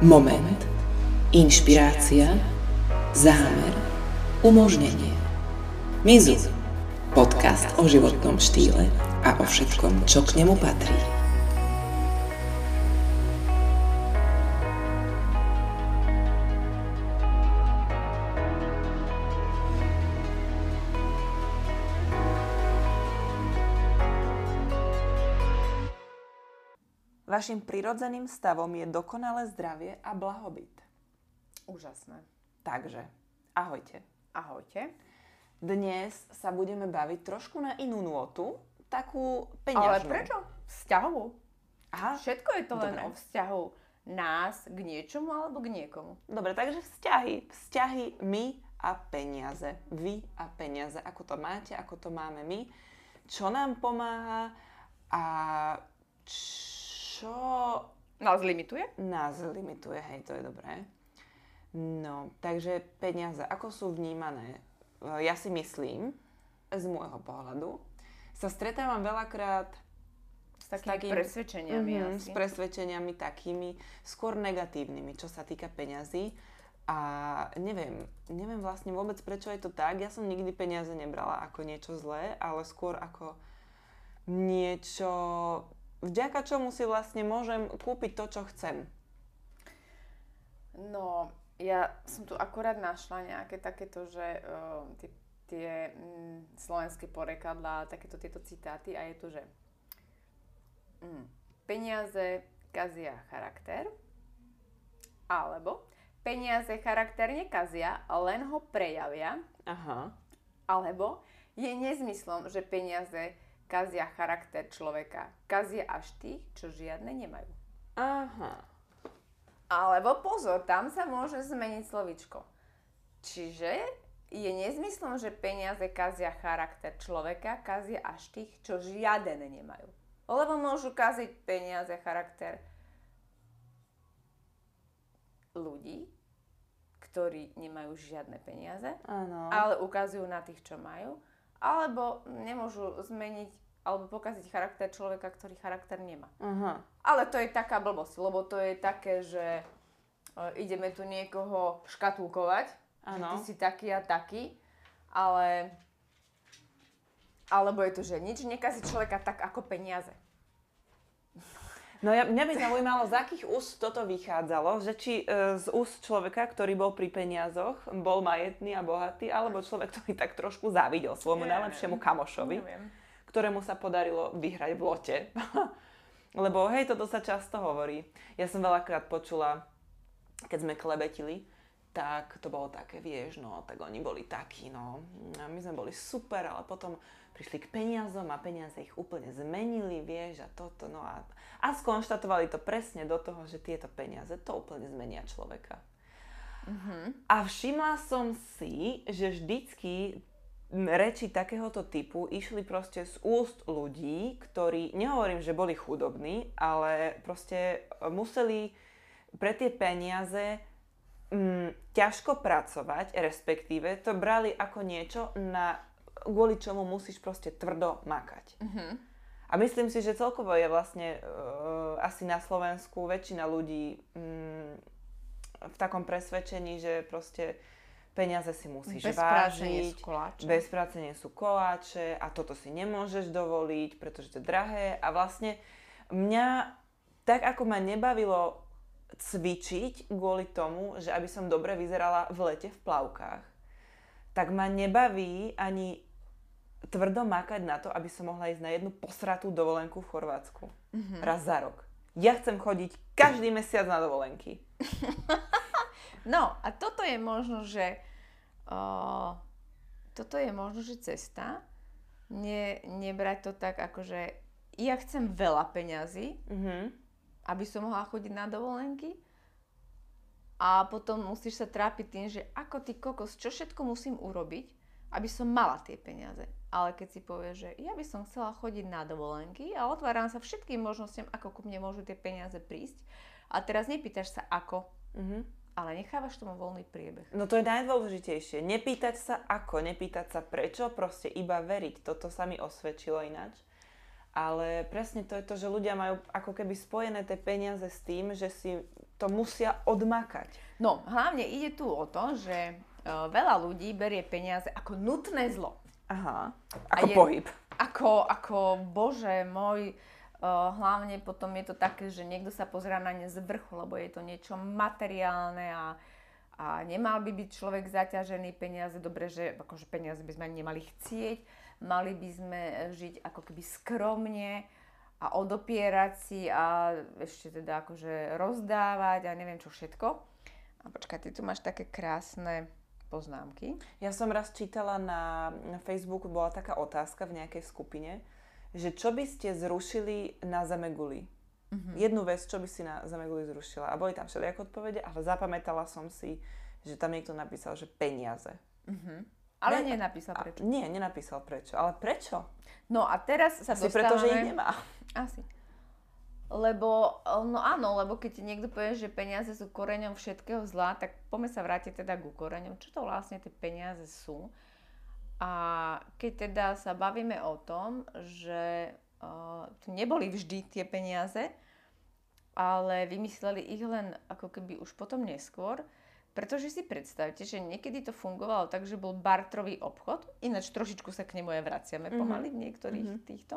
Moment. Inšpirácia. Zámer. Umožnenie. Mizu. Podcast o životnom štýle a o všetkom, čo k nemu patrí. Vašim prirodzeným stavom je dokonalé zdravie a blahobyt. Úžasné. Takže, ahojte. Ahojte. Dnes sa budeme baviť trošku na inú nôtu, takú Ale peňažnú. prečo? Vzťahovú. Aha, Všetko je to len Dobre. o vzťahu nás k niečomu alebo k niekomu. dobre, takže vzťahy. Vzťahy my a peniaze. Vy a peniaze. Ako to máte, ako to máme my. Čo nám pomáha a čo Nás limituje? nás limituje, hej, to je dobré. No, takže peniaze, ako sú vnímané? E, Ja si myslím, z môjho pohľadu, sa stretávam veľakrát S takými takým- presvedčeniami Mhm, asi. s presvedčeniami takými, skôr negatívnymi, čo sa týka peňazí. A neviem, neviem vlastne vôbec, prečo je to tak. Ja som nikdy peniaze nebrala ako niečo zlé, ale skôr ako niečo, vďaka čomu si vlastne môžem kúpiť to, čo chcem. No, ja som tu akorát našla nejaké takéto, že uh, tie, tie mm, slovenské porekadlá, takéto tieto citáty a je to, že mm, peniaze kazia charakter, alebo peniaze charakter nekazia, len ho prejavia, Aha. alebo je nezmyslom, že peniaze kazia charakter človeka. Kazia až tých, čo žiadne nemajú. Aha. Alebo pozor, tam sa môže zmeniť slovičko. Čiže je nezmyslom, že peniaze kazia charakter človeka, kazia až tých, čo žiaden nemajú. Lebo môžu kaziť peniaze charakter ľudí, ktorí nemajú žiadne peniaze, Áno. ale ukazujú na tých, čo majú, alebo nemôžu zmeniť alebo pokaziť charakter človeka, ktorý charakter nemá. Aha. Ale to je taká blbosť, lebo to je také, že e, ideme tu niekoho škatulkovať, že Áno. ty si taký a taký, ale alebo je to, že nič nekazí človeka tak ako peniaze. No ja, mňa by zaujímalo, z akých úst toto vychádzalo, že či e, z úst človeka, ktorý bol pri peniazoch, bol majetný a bohatý, alebo človek, ktorý tak trošku závidel svojmu Neviem. najlepšiemu kamošovi, Neviem. ktorému sa podarilo vyhrať v lote. Lebo hej, toto sa často hovorí. Ja som veľakrát počula, keď sme klebetili, tak to bolo také, vieš, no, tak oni boli takí, no, a my sme boli super, ale potom prišli k peniazom a peniaze ich úplne zmenili, vieš, a toto, no a, a skonštatovali to presne do toho, že tieto peniaze to úplne zmenia človeka. A všimla som si, že vždycky reči takéhoto typu išli proste z úst ľudí, ktorí, nehovorím, že boli chudobní, ale proste museli pre tie peniaze mm, ťažko pracovať, respektíve to brali ako niečo, na, kvôli čomu musíš proste tvrdo makať. A myslím si, že celkovo je vlastne uh, asi na Slovensku väčšina ľudí mm, v takom presvedčení, že proste peniaze si musíš Bez práce vážiť, koláče. bez práce nie sú koláče a toto si nemôžeš dovoliť, pretože to je drahé a vlastne mňa tak ako ma nebavilo cvičiť kvôli tomu, že aby som dobre vyzerala v lete v plavkách, tak ma nebaví ani tvrdo makať na to, aby som mohla ísť na jednu posratú dovolenku v Chorvátsku. Raz za rok. Ja chcem chodiť každý mesiac na dovolenky. No a toto je možno, že o, toto je možno, že cesta. Ne, nebrať to tak ako, že ja chcem veľa peňazí, Mhm. Aby som mohla chodiť na dovolenky a potom musíš sa trápiť tým, že ako ty kokos, čo všetko musím urobiť, aby som mala tie peniaze. Ale keď si povieš, že ja by som chcela chodiť na dovolenky a otváram sa všetkým možnostiam, ako ku mne môžu tie peniaze prísť a teraz nepýtaš sa ako, Mhm. ale nechávaš tomu voľný priebeh. No to je najdôležitejšie. Nepýtať sa ako, nepýtať sa prečo, proste iba veriť. Toto sa mi osvedčilo ináč. Ale presne to je to, že ľudia majú ako keby spojené tie peniaze s tým, že si to musia odmakať. No, hlavne ide tu o to, že uh, veľa ľudí berie peniaze ako nutné zlo. Aha, ako je, pohyb. Ako, ako, bože môj, uh, hlavne potom je to také, že niekto sa pozerá na ne z vrchu, lebo je to niečo materiálne a, a nemal by byť človek zaťažený peniaze. Dobre, že akože peniaze by sme ani nemali chcieť, mali by sme žiť ako keby skromne a odopierať si a ešte teda akože rozdávať a neviem čo všetko. A počkaj, ty tu máš také krásne poznámky. Ja som raz čítala na, na Facebooku, bola taká otázka v nejakej skupine, že čo by ste zrušili na Zemeguli? Uh-huh. Jednu vec, čo by si na Zemeguli zrušila. A boli tam všelijaké odpovede, ale zapamätala som si, že tam niekto napísal, že peniaze. Uh-huh. Ale ne, nenapísal prečo. A, nie, nenapísal prečo. Ale prečo? No a teraz sa Asi dostávame... preto, že ich nemá. Asi. Lebo, no áno, lebo keď ti niekto povie, že peniaze sú koreňom všetkého zla, tak poďme sa vrátiť teda ku koreňom. Čo to vlastne tie peniaze sú? A keď teda sa bavíme o tom, že uh, to neboli vždy tie peniaze, ale vymysleli ich len ako keby už potom neskôr, pretože si predstavte, že niekedy to fungovalo tak, že bol bartrový obchod, ináč trošičku sa k nemu aj vraciame mm-hmm. pomaly v niektorých mm-hmm. týchto.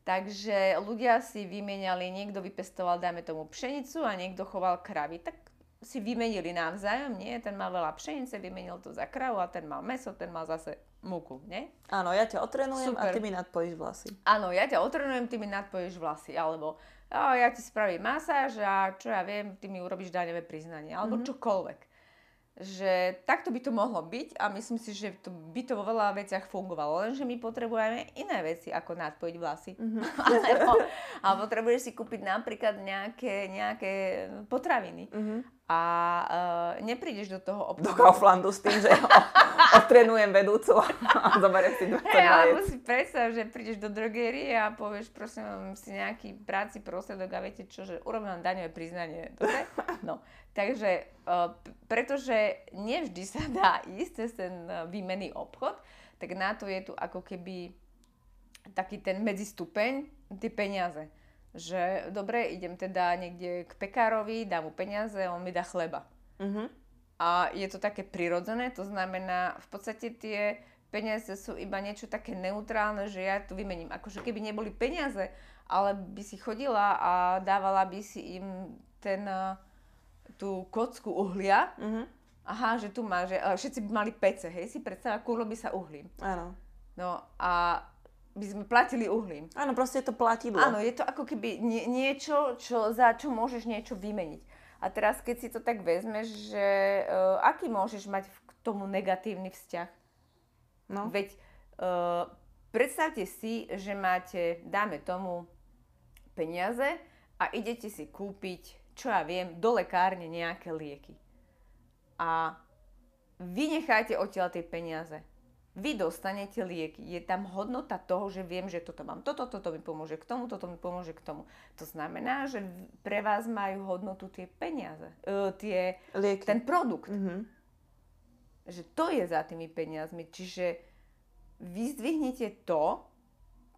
Takže ľudia si vymenali, niekto vypestoval, dajme tomu, pšenicu a niekto choval kravy. Tak si vymenili navzájom, nie? Ten mal veľa pšenice, vymenil to za kravu a ten mal meso, ten mal zase múku, nie? Áno, ja ťa otrenujem Super. a ty mi nadpojíš vlasy. Áno, ja ťa otrenujem, ty mi nadpojíš vlasy. Alebo o, ja ti spravím masáž a čo ja viem, ty mi urobíš daňové priznanie. Alebo mm-hmm. čokoľvek že takto by to mohlo byť a myslím si, že to by to vo veľa veciach fungovalo, lenže my potrebujeme iné veci ako nadpojiť vlasy. Mm-hmm. alebo, a potrebuješ si kúpiť napríklad nejaké, nejaké potraviny. Mm-hmm. A uh, neprídeš do toho obchodu. Do Kauflandu s tým, že otrenujem vedúcu a zoberiem si 20 hey, alebo si predstav, že prídeš do drogerie a povieš, prosím, si nejaký práci prosedok a viete čo, že urobím vám daňové priznanie. Dobre? No. Takže, uh, pretože nevždy sa dá ísť cez ten uh, výmenný obchod, tak na to je tu ako keby taký ten medzistupeň, tie peniaze. Že dobre, idem teda niekde k pekárovi, dám mu peniaze, on mi dá chleba. Uh-huh. A je to také prirodzené, to znamená, v podstate tie peniaze sú iba niečo také neutrálne, že ja tu vymením. Akože keby neboli peniaze, ale by si chodila a dávala by si im ten uh, tú kocku uhlia. Uh-huh. Aha, že tu má, že všetci by mali pece, hej, si predstava, kúrlo by sa uhlím. Áno. No a by sme platili uhlím. Áno, proste je to platidlo. Áno, je to ako keby nie, niečo, čo, za čo môžeš niečo vymeniť. A teraz, keď si to tak vezmeš, že uh, aký môžeš mať k tomu negatívny vzťah? No. Veď uh, predstavte si, že máte, dáme tomu, peniaze a idete si kúpiť čo ja viem, do lekárne nejaké lieky. A vy necháte odtiaľ tie peniaze. Vy dostanete lieky. Je tam hodnota toho, že viem, že toto mám toto, toto mi pomôže k tomu, toto mi pomôže k tomu. To znamená, že pre vás majú hodnotu tie peniaze, uh, tie, lieky. ten produkt. Mm-hmm. Že to je za tými peniazmi. Čiže vyzdvihnite to,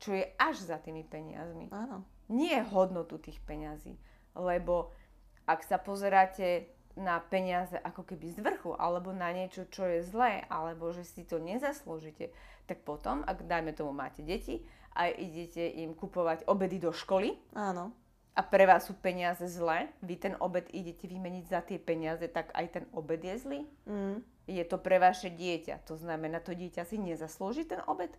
čo je až za tými peniazmi. Áno. Nie hodnotu tých peňazí. Lebo ak sa pozeráte na peniaze ako keby z vrchu, alebo na niečo, čo je zlé, alebo že si to nezaslúžite, tak potom, ak dajme tomu máte deti a idete im kupovať obedy do školy, Áno. a pre vás sú peniaze zlé, vy ten obed idete vymeniť za tie peniaze, tak aj ten obed je zlý. Mm. Je to pre vaše dieťa, to znamená, to dieťa si nezaslúži ten obed.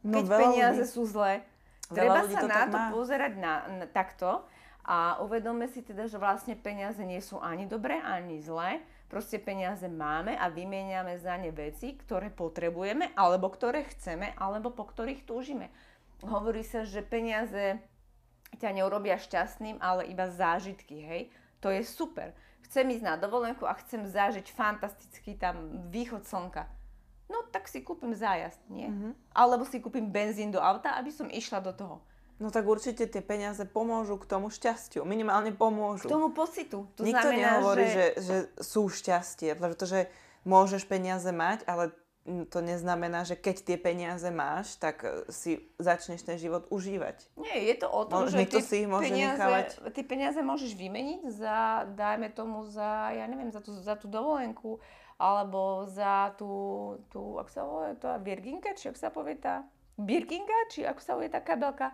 No, Keď peniaze ľudí, sú zlé, treba sa na to má. pozerať na, na, takto, a uvedome si teda, že vlastne peniaze nie sú ani dobré, ani zlé. Proste peniaze máme a vymieňame za ne veci, ktoré potrebujeme, alebo ktoré chceme, alebo po ktorých túžime. Hovorí sa, že peniaze ťa neurobia šťastným, ale iba zážitky, hej. To je super. Chcem ísť na dovolenku a chcem zažiť fantastický tam východ slnka. No tak si kúpim zájazd, nie? Mm-hmm. Alebo si kúpim benzín do auta, aby som išla do toho. No tak určite tie peniaze pomôžu k tomu šťastiu. Minimálne pomôžu. K tomu pocitu. To Nikto znamená, nehovorí, že... že, že sú šťastie, pretože môžeš peniaze mať, ale to neznamená, že keď tie peniaze máš, tak e, si začneš ten život užívať. Nie, je to o tom, No, že ty si ich môže peniaze, nechávať. ty peniaze môžeš vymeniť za, dajme tomu, za, ja neviem, za tú, za tú dovolenku, alebo za tú, tú, ako sa volá, tá Virginka, či ako sa povie tá, Birkinka, či ako sa povie tá kabelka.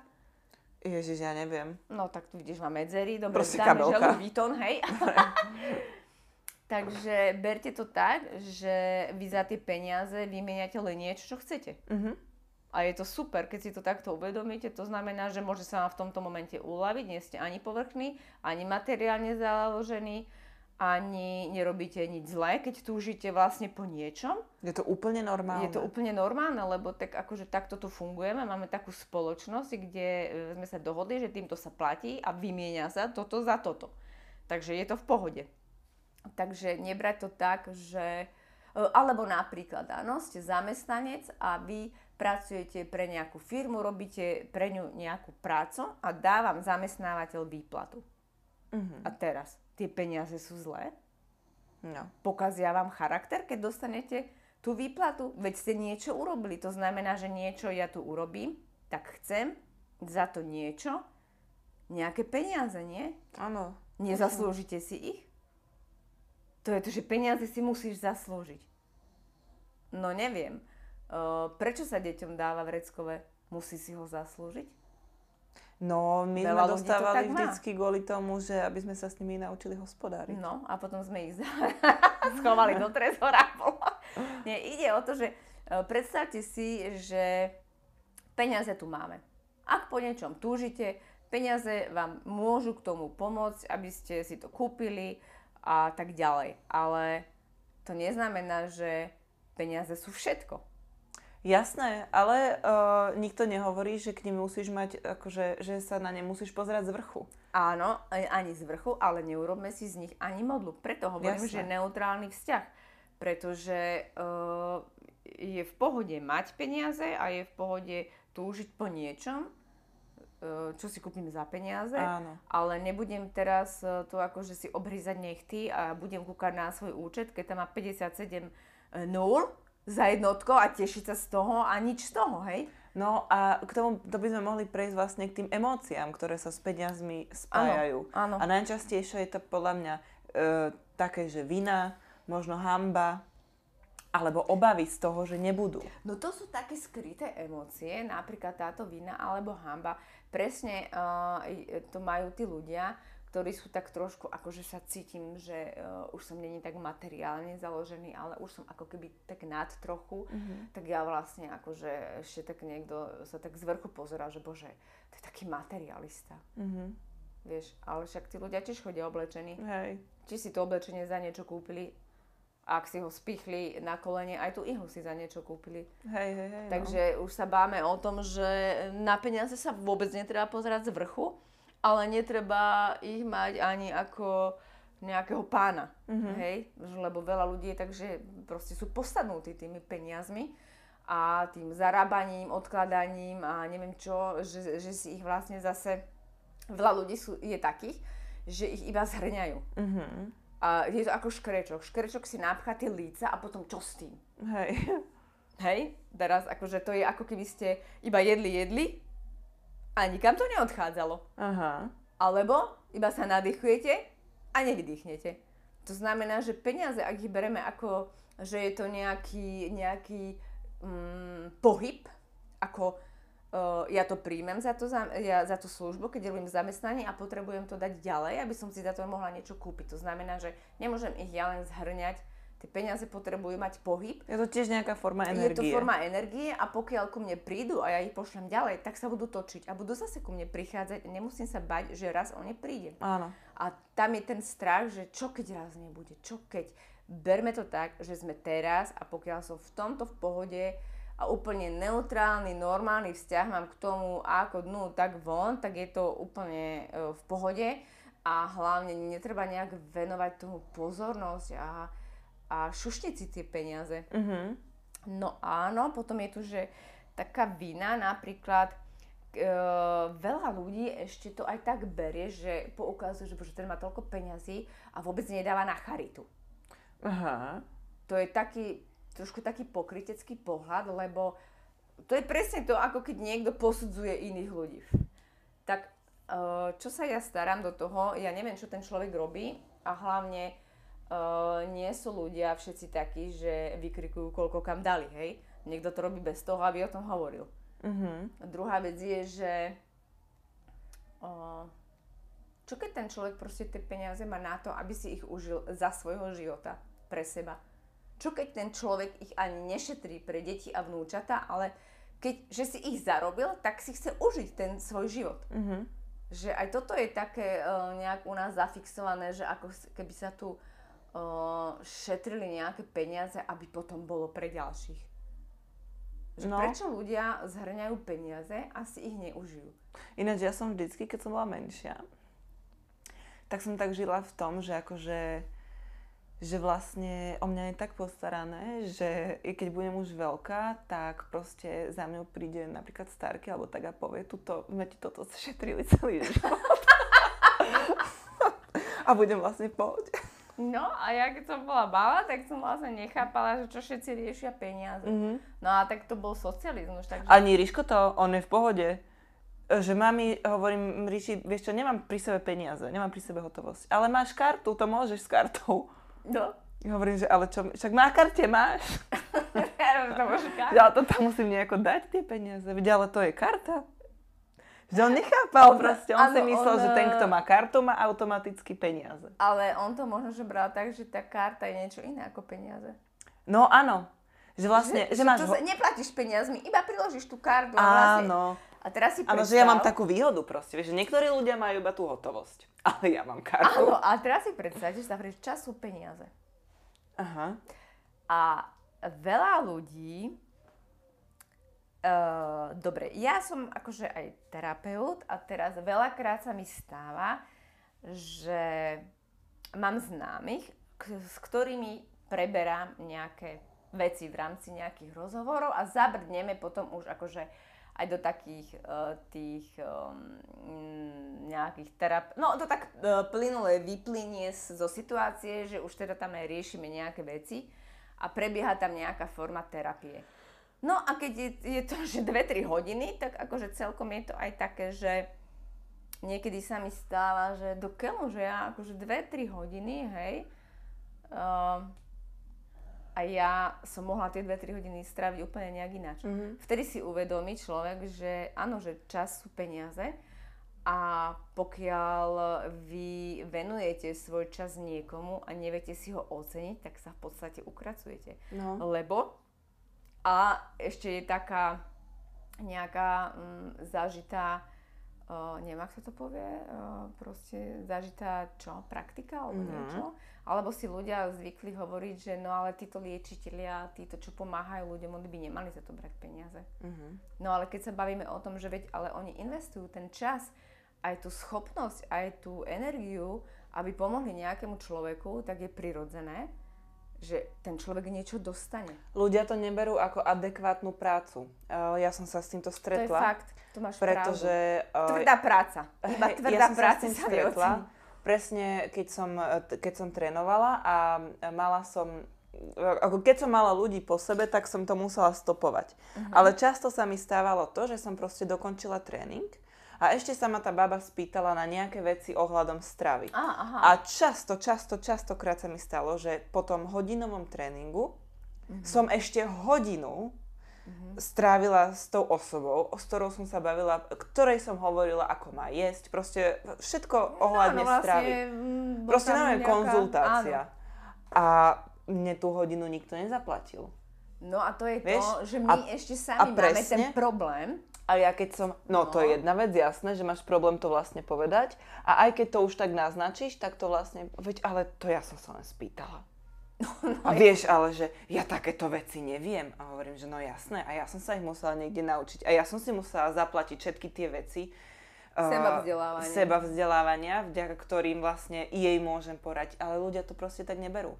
Ježiš, ja neviem. No tak tu vidíš, má medzery, dobre, Proste dáme, kabelka. Vuitton, hej. Takže berte to tak, že vy za tie peniaze vymeniate len niečo, čo chcete. Mhm. A je to super, keď si to takto uvedomíte, to znamená, že môže sa vám v tomto momente uľaviť, nie ste ani povrchní, ani materiálne založení, ani nerobíte nič zlé, keď túžite vlastne po niečom. Je to úplne normálne. Je to úplne normálne, lebo tak akože takto tu fungujeme, máme takú spoločnosť, kde e, sme sa dohodli, že týmto sa platí a vymieňa sa toto za toto. Takže je to v pohode. Takže nebrať to tak, že... e, Alebo napríklad, áno, ste zamestnanec a vy pracujete pre nejakú firmu, robíte pre ňu nejakú prácu a dá vám zamestnávateľ výplatu. Mhm. A teraz, tie peniaze sú zlé? No. pokazia vám charakter, keď dostanete tú výplatu. Veď ste niečo urobili. To znamená, že niečo ja tu urobím, tak chcem za to niečo, nejaké peniaze, nie? Áno. Nezaslúžite si ich? To je to, že peniaze si musíš zaslúžiť. No neviem. Prečo sa deťom dáva vreckové? Musí si ho zaslúžiť? No, my Veľa sme ľudí to dostávali tak má. vždycky kvôli tomu, že aby sme sa s nimi naučili hospodáriť. No a potom sme ich schovali do trezora. Nie, ide o to, že e, predstavte si, že peniaze tu máme. Ak po niečom túžite, peniaze vám môžu k tomu pomôcť, aby ste si to kúpili a tak ďalej. Ale to neznamená, že peniaze sú všetko. Jasné, ale uh, nikto nehovorí, že k nim musíš mať, akože, že sa na ne musíš pozerať z vrchu. Áno, ani z vrchu, ale neurobme si z nich ani modlu. Preto hovorím, Jasné. že neutrálny vzťah. Pretože uh, je v pohode mať peniaze a je v pohode túžiť po niečom, uh, čo si kúpim za peniaze. Áno. Ale nebudem teraz to akože si obrízať nechty a budem kúkať na svoj účet, keď tam má 57 nul za jednotko a tešiť sa z toho a nič z toho, hej? No a k tomu to by sme mohli prejsť vlastne k tým emóciám, ktoré sa s peniazmi spájajú. áno. A najčastejšie je to podľa mňa e, také, že vina, možno hamba, alebo obavy z toho, že nebudú. No to sú také skryté emócie, napríklad táto vina alebo hamba. Presne uh, to majú tí ľudia, ktorí sú tak trošku, akože sa cítim, že uh, už som není tak materiálne založený, ale už som ako keby tak nad trochu, Mhm. tak ja vlastne akože ešte tak niekto sa tak z vrchu pozerá, že bože, to je taký materialista. Mhm. Vieš, ale však tí ľudia tiež chodia oblečení. Hej. Či si to oblečenie za niečo kúpili, ak si ho spichli na kolene, aj tú ihlu si za niečo kúpili. Hej, hej, hej. Takže už sa báme o tom, že na peniaze sa vôbec netreba pozerať z vrchu, ale netreba ich mať ani ako nejakého pána. Mhm. Hej? Lebo veľa ľudí je tak, že proste sú posadnutí tými peniazmi a tým zarábaním, odkladaním a neviem čo, že, že si ich vlastne zase, veľa ľudí sú, je takých, že ich iba zhrňajú. Mhm. A je to ako škrečok. Škrečok si napchá tie líca a potom čo s tým? Hej. Hej, teraz akože to je ako keby ste iba jedli, jedli a nikam to neodchádzalo. Aha. Alebo iba sa nadýchujete a nevydýchnete. To znamená, že peniaze, ak ich bereme ako, že je to nejaký, nejaký mm, pohyb, ako uh, ja to príjmem za, to, za, ja, za tú službu, keď robím zamestnanie a potrebujem to dať ďalej, aby som si za to mohla niečo kúpiť. To znamená, že nemôžem ich ja len zhrňať, tie peniaze potrebujú mať pohyb, Je to tiež nejaká forma je to energie. forma energie a pokiaľ ku mne prídu a ja ich pošlem ďalej, tak sa budú točiť a budú zase ku mne prichádzať. Nemusím sa bať, že raz o ne prídem. Áno. A tam je ten strach, že čo keď raz nebude, čo keď. Berme to tak, že sme teraz a pokiaľ som v tomto v pohode a úplne neutrálny, normálny vzťah mám k tomu ako dnu, tak von, tak je to úplne e, v pohode a hlavne netreba nejak venovať tomu pozornosť a, a šušniť si tie peniaze. Mhm. No áno, potom je tu, že taká vina, napríklad e, veľa ľudí ešte to aj tak berie, že poukazuje, že bože, ten má toľko peňazí a vôbec nedáva na charitu. Aha. To je taký, trošku taký pokrytecký pohľad, lebo to je presne to, ako keď niekto posudzuje iných ľudí. Tak eh, čo sa ja starám do toho, ja neviem, čo ten človek robí a hlavne uh, nie sú ľudia všetci takí, že vykrikujú, koľko kam dali, hej. Niekto to robí bez toho, aby o tom hovoril. A druhá vec je, že uh, čo keď ten človek proste tie peniaze má na to, aby si ich užil za svojho života, pre seba. Čo keď ten človek ich ani nešetrí pre deti a vnúčata, ale keď, že si ich zarobil, tak si chce užiť ten svoj život. Mhm. Že aj toto je také uh, nejak u nás zafixované, že ako keby sa tu uh, šetrili nejaké peniaze, aby potom bolo pre ďalších. Že No. Prečo ľudia zhrňajú peniaze a si ich neužijú? Ináč ja som vždycky, keď som bola menšia, tak som tak žila v tom, že akože že vlastne o mňa je tak postarané, že keď budem už veľká, tak proste za mňou príde napríklad starky alebo tak a povie, tuto, sme ti toto šetrili celý život. a budem vlastne v pohode. No a ja keď som bola malá, tak som vlastne nechápala, že čo všetci riešia peniaze. Mhm. No a tak to bol socializmus, takže... Ani Ríško to, on je v pohode. Že mami, hovorím, Ríši, vieš čo, nemám pri sebe peniaze, nemám pri sebe hotovosť. Ale máš kartu, to môžeš s kartou. No. Hovorím, že ale čo, však na karte máš. Ja to Ja to tam musím nejako dať tie peniaze. Veď, ale to je karta. Že on nechápal On- proste, on si áno, myslel, on, že ten, eh, kto má kartu, má automaticky peniaze. Ale on to možno, že bral tak, že tá karta je niečo iné ako peniaze. No áno, že vlastne, že, máš... to Ho... neplatíš peniazmi, iba priložíš tú kartu. A, vlastne, Áno, a teraz si áno, predstav, že ja mám takú výhodu proste, vieš, že niektorí ľudia majú iba tú hotovosť, ale ja mám kartu. Áno, a teraz si predstav, že sa že čas sú peniaze. Aha. A veľa ľudí, uh, dobre, ja som akože aj terapeut a teraz veľakrát sa mi stáva, že mám známych, k- s ktorými preberám nejaké veci v rámci nejakých rozhovorov a zabrdneme potom už akože aj do takých uh, tých um, nejakých terap... No to tak uh, plynule vyplynie zo situácie, že už teda tam aj riešime nejaké veci a prebieha tam nejaká forma terapie. No a keď je, je to, že 2-3 hodiny, tak akože celkom je to aj také, že niekedy sa mi stáva, že do keľu, že ja akože 2-3 hodiny, hej, uh, a ja som mohla tie 2-3 hodiny stráviť úplne nejak ináč. Mhm. Vtedy si uvedomí človek, že áno, že čas sú peniaze a pokiaľ vy venujete svoj čas niekomu a neviete si ho oceniť, tak sa v podstate ukracujete. No. Lebo a ešte je taká nejaká mm, zažitá, uh, neviem, ak sa to povie, uh, proste zažitá čo, praktika alebo Mhm. niečo. Alebo si ľudia zvykli hovoriť, že no ale títo liečitelia, títo, čo pomáhajú ľuďom, oni by nemali za to brať peniaze. Mhm. No ale keď sa bavíme o tom, že veď, ale oni investujú ten čas, aj tú schopnosť, aj tú energiu, aby pomohli nejakému človeku, tak je prirodzené, že ten človek niečo dostane. Ľudia to neberú ako adekvátnu prácu. Uh, ja som sa s týmto To je stretla. fakt, to máš Pretože... pravdu. uh, Tvrdá práca. Iba tvrdá ja som sa práca s tým stretla. Presne, keď som, eh, keď som trénovala a mala som, eh, ako keď som mala ľudí po sebe, tak som to musela stopovať. Mhm. Ale často sa mi stávalo to, že som proste dokončila tréning a ešte sa ma tá baba spýtala na nejaké veci ohľadom stravy. Á, aha. A často, často, častokrát sa mi stalo, že po tom hodinovom tréningu Mhm. som ešte hodinu strávila s tou osobou, s ktorou som sa bavila, ktorej som hovorila, ako má jesť, proste všetko ohľadne Áno, stravy. mm, Proste neviem, nejaká- konzultácia. áno. A mne tú hodinu nikto nezaplatil. No a to je Vieš? to, že my A- ešte a sami máme ten problém. A ja keď som, no, to No. je jedna vec, jasné, že máš problém to vlastne povedať. A aj keď to už tak naznačíš, tak to vlastne, veď ale to ja som sa len spýtala. No, a vieš ale, že ja takéto veci neviem. A hovorím, že no jasné, a ja som sa ich musela niekde naučiť. A ja som si musela zaplatiť všetky tie veci. eh, Sebavzdelávanie. Seba vzdelávania, vďaka ktorým vlastne jej môžem porať. Ale ľudia to proste tak neberú.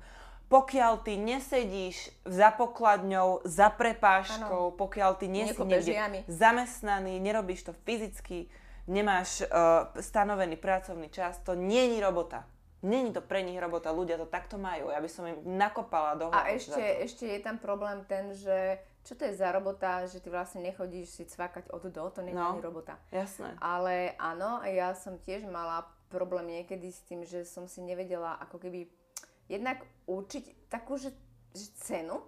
Pokiaľ ty nesedíš za pokladňou, za prepážkou, pokiaľ ty nie si niekde zamestnaný, nerobíš to fyzicky, nemáš uh, stanovený pracovný čas, to nie je robota. Není to pre nich robota, ľudia to takto majú. Ja by som im nakopala do A ešte, ešte je tam problém ten, že čo to je za robota, že ty vlastne nechodíš si cvakať od do, to nie je no, robota. Jasné. Ale áno, ja som tiež mala problém niekedy s tým, že som si nevedela ako keby jednak určiť takú, že, že cenu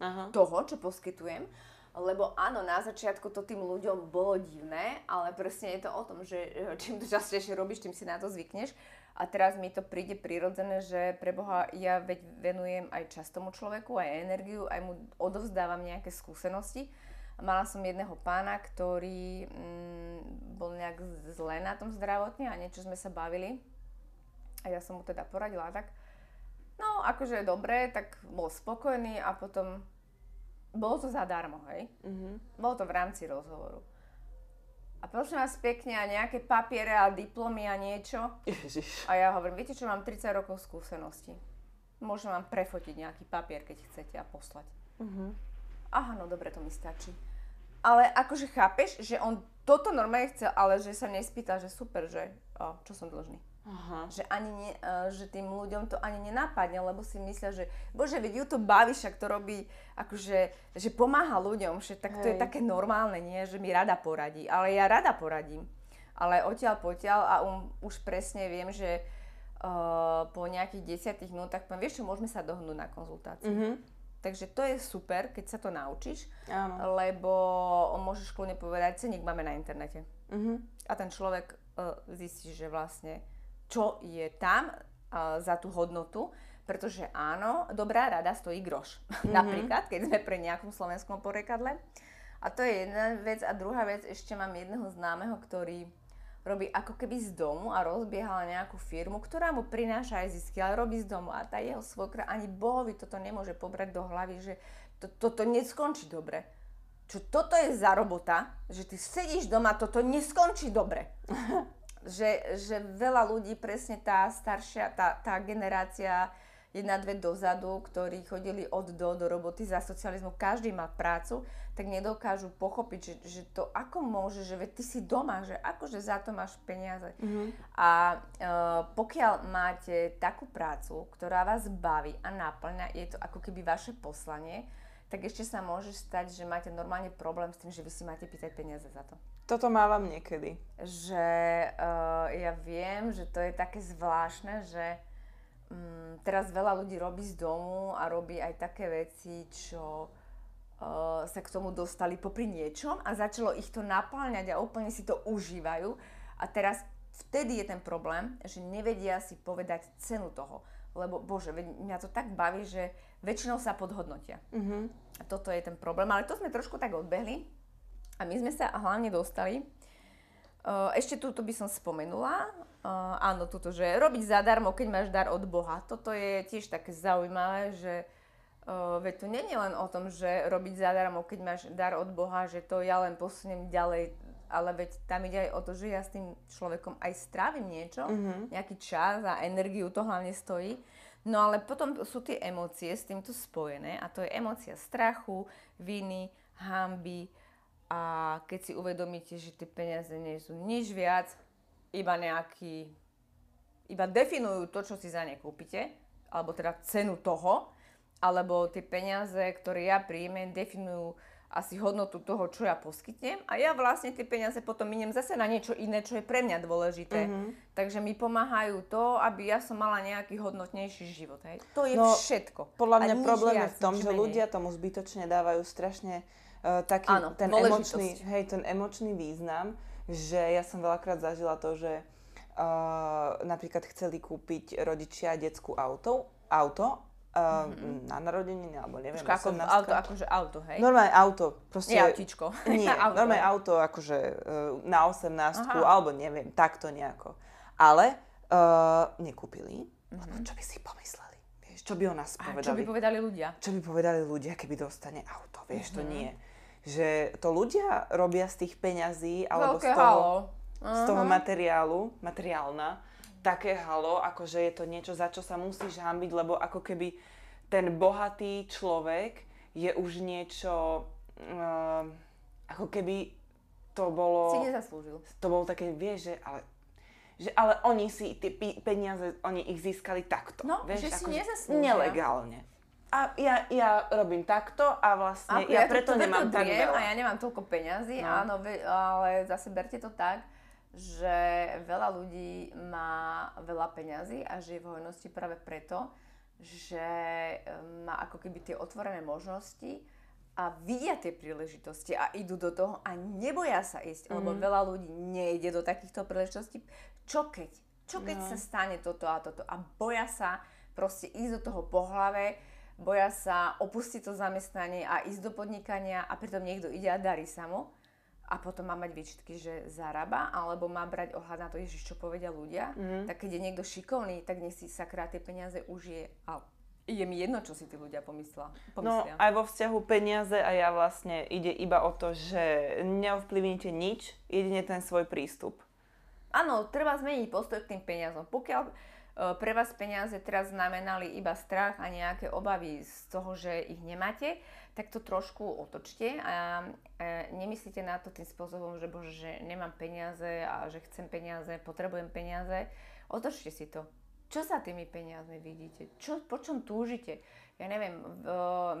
Aha. toho, čo poskytujem lebo áno, na začiatku to tým ľuďom bolo divné, ale presne je to o tom, že čím to častejšie robíš, tým si na to zvykneš. A teraz mi to príde prirodzené, že pre Boha ja veď venujem aj čas tomu človeku, aj energiu, aj mu odovzdávam nejaké skúsenosti. Mala som jedného pána, ktorý mm, bol nejak zle na tom zdravotne a niečo sme sa bavili. A ja som mu teda poradila tak. No, akože dobre, tak bol spokojný a potom bolo to zadarmo, hej? Mm-hmm. Bolo to v rámci rozhovoru. A prosím vás pekne, a nejaké papiere a diplomy a niečo. Ježiš. A ja hovorím, viete čo, mám 30 rokov skúsenosti. Môžem vám prefotiť nejaký papier, keď chcete a poslať. Mm-hmm. Aha, no dobre, to mi stačí. Ale akože chápeš, že on toto normálne chcel, ale že sa nespýta, že super, že o, čo som dlžný. Aha. Že, ani ne, uh, že tým ľuďom to ani nenapadne, lebo si myslia, že bože, veď ju to baví, však to robí, akože, že pomáha ľuďom, že tak to je také normálne, nie, že mi rada poradí. Ale ja rada poradím. Ale odtiaľ potiaľ a um, už presne viem, že uh, po nejakých desiatých minútach poviem, vieš čo, môžeme sa dohnúť na konzultáciu. Mm-hmm. Takže to je super, keď sa to naučíš, Áno. lebo môžeš kľudne povedať, ceník máme na internete. Mm-hmm. A ten človek uh, zistí, že vlastne čo je tam uh, za tú hodnotu, pretože áno, dobrá rada stojí groš. Mm-hmm. Napríklad, keď sme pre nejakom slovenskom porekadle. A to je jedna vec. A druhá vec, ešte mám jedného známeho, ktorý robí ako keby z domu a rozbiehal nejakú firmu, ktorá mu prináša aj zisky, ale robí z domu. A tá jeho svokra ani bohovi toto nemôže pobrať do hlavy, že to, toto neskončí dobre. Čo toto je za robota, že ty sedíš doma, toto neskončí dobre. že, že veľa ľudí, presne tá staršia, tá, tá generácia jedna, dve dozadu, ktorí chodili od do do roboty za socializmu, každý má prácu, tak nedokážu pochopiť, že, že to ako môže, že ty si doma, že akože za to máš peniaze. Mm-hmm. A e, pokiaľ máte takú prácu, ktorá vás baví a naplňa, je to ako keby vaše poslanie, tak ešte sa môže stať, že máte normálne problém s tým, že vy si máte pýtať peniaze za to. Toto mávam niekedy. Že uh, ja viem, že to je také zvláštne, že um, teraz veľa ľudí robí z domu a robí aj také veci, čo uh, sa k tomu dostali popri niečom a začalo ich to naplňať a úplne si to užívajú. A teraz vtedy je ten problém, že nevedia si povedať cenu toho. Lebo, bože, mňa to tak baví, že väčšinou sa podhodnotia. Mm-hmm. A toto je ten problém. Ale to sme trošku tak odbehli. A my sme sa hlavne dostali, uh, ešte túto by som spomenula, uh, áno, túto, že robiť zadarmo, keď máš dar od Boha. Toto je tiež také zaujímavé, že uh, veď to nie je len o tom, že robiť zadarmo, keď máš dar od Boha, že to ja len posuniem ďalej, ale veď tam ide aj o to, že ja s tým človekom aj strávim niečo, mm-hmm. nejaký čas a energiu to hlavne stojí. No ale potom sú tie emócie s týmto spojené a to je emócia strachu, viny, hamby a keď si uvedomíte, že tie peniaze nie sú nič viac, iba nejaký, iba definujú to, čo si za ne kúpite, alebo teda cenu toho, alebo tie peniaze, ktoré ja príjmem, definujú asi hodnotu toho, čo ja poskytnem a ja vlastne tie peniaze potom miniem zase na niečo iné, čo je pre mňa dôležité. Mm-hmm. Takže mi pomáhajú to, aby ja som mala nejaký hodnotnejší život. Hej. To je no, všetko. Podľa mňa problém je v tom, že menej. ľudia tomu zbytočne dávajú strašne uh, taký Áno, ten emočný, hej, ten emočný význam, že ja som veľakrát zažila to, že uh, napríklad chceli kúpiť rodičia detskú auto, auto Uh, mm-hmm. na narodeniny, alebo neviem, Počka, ako auto, akože auto, hej? Normálne auto. Proste, nie autíčko. Nie, auto. normálne auto, akože uh, na 18 alebo neviem, takto nejako. Ale uh, nekúpili, mm-hmm. čo by si pomysleli? Vieš, čo by o nás povedali? A čo by povedali ľudia? Čo by povedali ľudia, keby dostane auto, vieš, mm-hmm. to mhm. nie. Že to ľudia robia z tých peňazí, alebo Veľké z toho, halo. z toho materiálu, materiálna, také halo, ako že je to niečo, za čo sa musíš hambiť, lebo ako keby ten bohatý človek je už niečo, uh, ako keby to bolo... Si nezaslúžil. To bolo také, vieš, že, ale, že ale oni si tie peniaze, oni ich získali takto. No, vieš, že si nezaslúžia. Nelegálne. A ja, ja robím takto a vlastne ja, to- preto to nemám tak veľa. A ja nemám toľko peňazí, No. áno, ale zase berte to tak, že veľa ľudí má veľa peňazí a žije v hojnosti práve preto, že em, má ako keby tie otvorené možnosti a vidia tie príležitosti a idú do toho a neboja sa ísť, lebo veľa ľudí nejde do takýchto príležitostí. Čo keď? Čo keď No. sa stane toto a toto? A boja sa proste ísť do toho po hlave, boja sa opustiť to zamestnanie a ísť do podnikania a pritom niekto ide a darí sa mu a potom má mať výčitky, že zarába, alebo má brať ohľad na to, ježiš, čo povedia ľudia, Mhm. tak keď je niekto šikovný, tak nech si sakra tie peniaze užije a je mi jedno, čo si tí ľudia pomyslia. No pomyslia. aj vo vzťahu peniaze a ja vlastne ide iba o to, že neovplyvnite nič, jedine ten svoj prístup. Áno, treba zmeniť postoj k tým peniazom. Pokiaľ pre vás peniaze teraz znamenali iba strach a nejaké obavy z toho, že ich nemáte, tak to trošku otočte a e, nemyslíte na to tým spôsobom, že bože, že nemám peniaze a že chcem peniaze, potrebujem peniaze. Otočte si to. Čo sa tými peniazmi vidíte? Čo, po čom túžite? Ja neviem,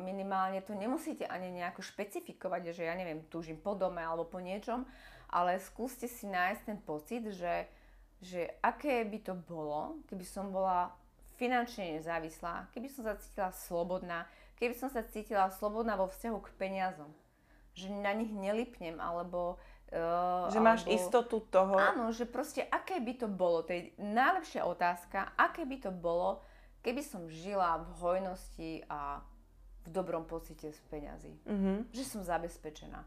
minimálne to nemusíte ani nejako špecifikovať, že ja neviem, túžim po dome alebo po niečom, ale skúste si nájsť ten pocit, že, že aké by to bolo, keby som bola finančne nezávislá, keby som sa cítila slobodná, keby som sa cítila slobodná vo vzťahu k peniazom. Že na nich nelipnem, alebo... Uh, Že máš alebo, istotu toho, Áno, že proste aké by to bolo, to je najlepšia otázka, aké by to bolo, keby som žila v hojnosti a v dobrom pocite z peňazí. Mhm. Že som zabezpečená.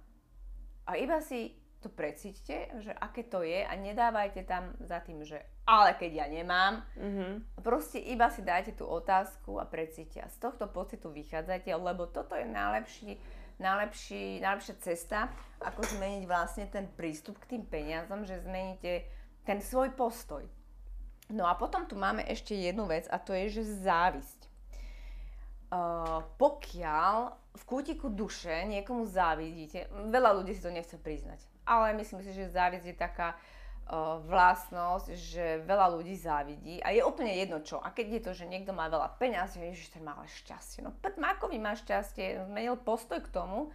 A iba si to precíťte, že aké to je a nedávajte tam za tým, že ale keď ja nemám, Mhm. proste iba si dajte tú otázku a precíťte. A z tohto pocitu vychádzate, lebo toto je najlepší, najlepší, najlepšia cesta, ako zmeniť vlastne ten prístup k tým peniazom, že zmeníte ten svoj postoj. No a potom tu máme ešte jednu vec a to je, že závisť. Uh, pokiaľ v kútiku duše niekomu závidíte, veľa ľudí si to nechce priznať, ale myslím si, že závisť je taká uh, vlastnosť, že veľa ľudí závidí a je úplne jedno čo. A keď je to, že niekto má veľa peňazí, že ten má ale šťastie. No Mákovi má šťastie, zmenil postoj k tomu,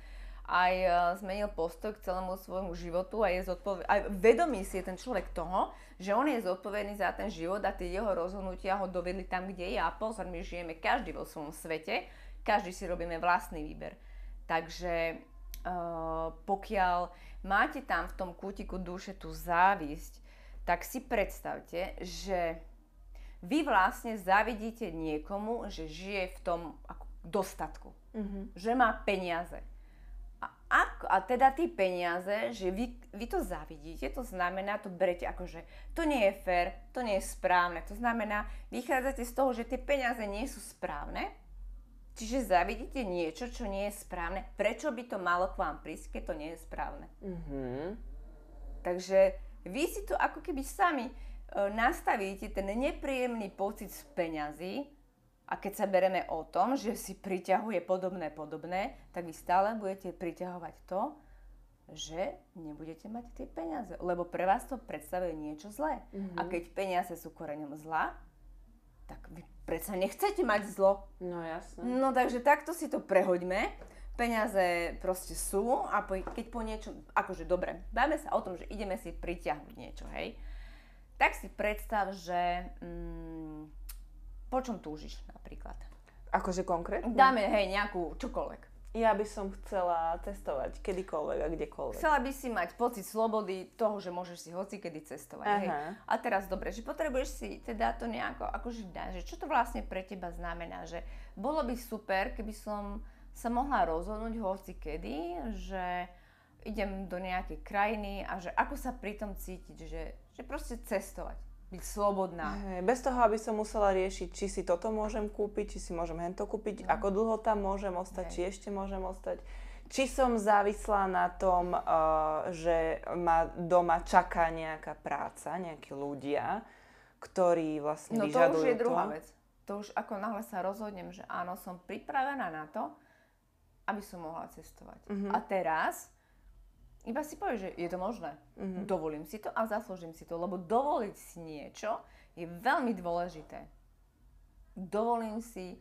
aj uh, zmenil postoj k celému svojmu životu a je zodpoved- aj vedomý si je ten človek toho, že on je zodpovedný za ten život a tie jeho rozhodnutia ho dovedli tam, kde je. A pozor, my žijeme každý vo svojom svete, každý si robíme vlastný výber. Takže uh, pokiaľ máte tam v tom kútiku duše tú závisť, tak si predstavte, že vy vlastne závidíte niekomu, že žije v tom ako dostatku, Mhm. že má peniaze. A, ako, a teda tie peniaze, že vy, vy to zavidíte, to znamená, to berete ako, že to nie je fér, to nie je správne. To znamená, vychádzate z toho, že tie peniaze nie sú správne, čiže zavidíte niečo, čo nie je správne. Prečo by to malo k vám prísť, keď to nie je správne? Mhm. Takže vy si to ako keby sami e, nastavíte ten nepríjemný pocit z peňazí a keď sa bereme o tom, že si priťahuje podobné podobné, tak vy stále budete priťahovať to, že nebudete mať tie peniaze, lebo pre vás to predstavuje niečo zlé. Mhm. A keď peniaze sú koreňom zla, tak vy predsa nechcete mať zlo. No jasné. No takže takto si to prehoďme. Peniaze proste sú a po, keď po niečom, akože dobre, bavíme sa o tom, že ideme si priťahnuť niečo, hej. Tak si predstav, že mm, po čom túžiš napríklad. Akože konkrétne? Dáme, hej, nejakú čokoľvek. Ja by som chcela cestovať kedykoľvek a kdekoľvek. Chcela by si mať pocit slobody toho, že môžeš si hoci kedy cestovať. Hej. Aha. A teraz dobre, že potrebuješ si teda to nejako akože dať, že čo to vlastne pre teba znamená, že bolo by super, keby som sa mohla rozhodnúť hoci kedy, že idem do nejakej krajiny a že ako sa pri tom cítiť, že, že proste cestovať, byť slobodná. Hej, bez toho, aby som musela riešiť, či si toto môžem kúpiť, či si môžem hento kúpiť, ako dlho tam môžem ostať, Hej. či ešte môžem ostať. Či som závislá na tom, uh, že ma doma čaká nejaká práca, nejakí ľudia, ktorí vlastne No to vyžadujú už je druhá to. vec. To už ako náhle sa rozhodnem, že áno, som pripravená na to, aby som mohla cestovať. Mhm. A teraz Iba si povieš, že je to možné. Mm-hmm. Dovolím si to a zaslúžim si to, lebo dovoliť si niečo je veľmi dôležité. Dovolím si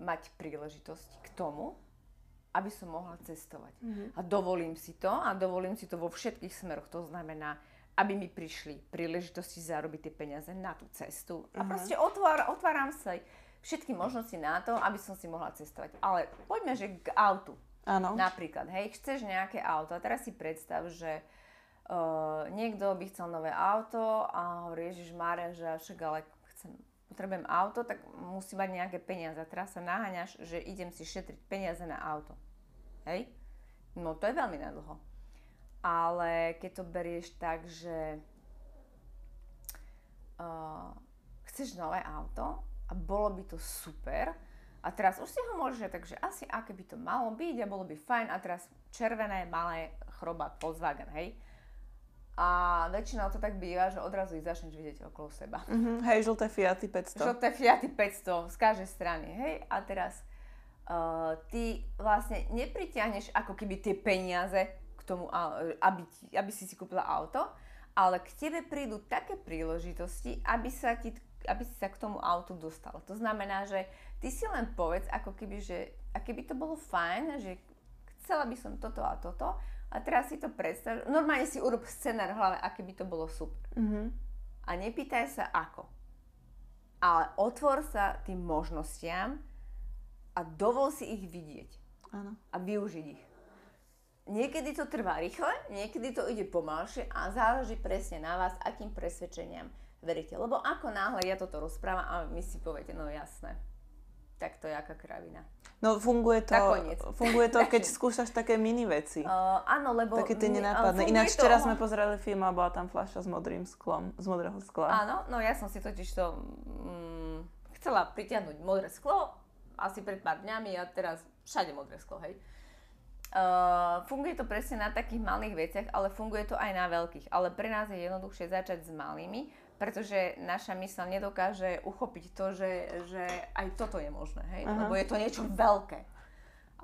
mať príležitosť k tomu, aby som mohla cestovať. Mm-hmm. A dovolím si to a dovolím si to vo všetkých smeroch. To znamená, aby mi prišli príležitosti zarobiť tie peniaze na tú cestu. A uh-huh. proste otvár, otváram sa všetky možnosti na to, aby som si mohla cestovať. Ale poďme, že k autu. Áno. Napríklad, hej, chceš nejaké auto a teraz si predstav, že uh, niekto by chcel nové auto a hovorí, Ježiš Mária, že však ale chcem, potrebujem auto, tak musí mať nejaké peniaze. Teraz sa naháňaš, že idem si šetriť peniaze na auto. Hej? No to je veľmi nadlho. Ale keď to berieš tak, že uh, chceš nové auto a bolo by to super, a teraz už si ho môžeš, takže asi aké by to malo byť a bolo by fajn a teraz červené, malé, chrobák Volkswagen, hej. A väčšinou to tak býva, že odrazu ich začneš vidieť okolo seba. Mm-hmm, hej, žlté Fiaty 500. Žlté Fiaty 500 z každej strany, hej. A teraz uh, ty vlastne nepritiahneš ako keby tie peniaze k tomu, aby, aby si si kúpila auto, ale k tebe prídu také príležitosti, aby sa ti aby si sa k tomu autu dostala. To znamená, že ty si len povedz, ako keby, že a keby to bolo fajn, že chcela by som toto a toto a teraz si to predstav, normálne si urob scenár v hlave, aké by to bolo super. Mm-hmm. A nepýtaj sa ako. Ale otvor sa tým možnostiam a dovol si ich vidieť. Áno. A využiť ich. Niekedy to trvá rýchle, niekedy to ide pomalšie a záleží presne na vás, akým presvedčeniam veríte. Lebo ako náhle ja toto rozprávam a my si poviete, no jasné, tak to je aká kravina. No funguje to, funguje to keď skúšaš také mini veci. Uh, áno, lebo... Také tie nenápadné. Ináč včera sme pozerali film a bola tam fľaša s modrým sklom, z modrého skla. Áno, no ja som si totiž to mm, chcela pritiahnuť modré sklo asi pred pár dňami a teraz všade modré sklo, hej. Uh, funguje to presne na takých malých veciach, ale funguje to aj na veľkých. Ale pre nás je jednoduchšie začať s malými, pretože naša mysl nedokáže uchopiť to, že, že aj toto je možné, hej? Aha. lebo je to niečo veľké.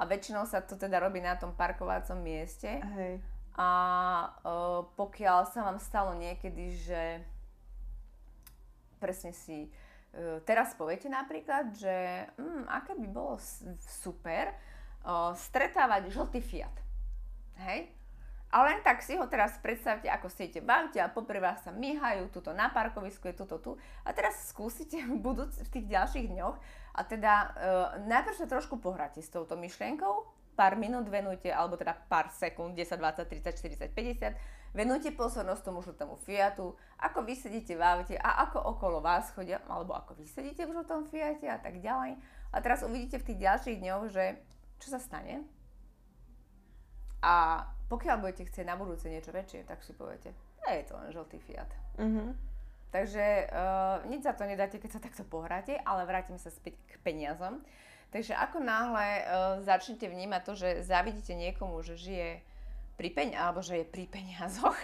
A väčšinou sa to teda robí na tom parkovacom mieste. Hej. A uh, pokiaľ sa vám stalo niekedy, že presne si uh, teraz poviete napríklad, že um, aké by bolo super uh, stretávať žltý Fiat. Hej? A len tak si ho teraz predstavte, ako ste v aute a popri vás sa myhajú, tuto na parkovisku je tuto tu. A teraz skúsite v, budúc, v tých ďalších dňoch a teda e, najprv sa trošku pohráte s touto myšlienkou, pár minút venujte, alebo teda pár sekúnd, 10, 20, 30, 40, 50, venujte pozornosť tomu žltému Fiatu, ako vy sedíte v aute a ako okolo vás chodia, alebo ako vy sedíte v žltom Fiate a tak ďalej. A teraz uvidíte v tých ďalších dňoch, že čo sa stane. A pokiaľ budete chcieť na budúce niečo väčšie, tak si poviete, je to len žltý Fiat. Mm-hmm. Takže uh, nič za to nedáte, keď sa takto pohráte, ale vrátim sa späť k peniazom. Takže ako náhle uh, začnete vnímať to, že zavidíte niekomu, že žije pri peň alebo že je pri peniazoch,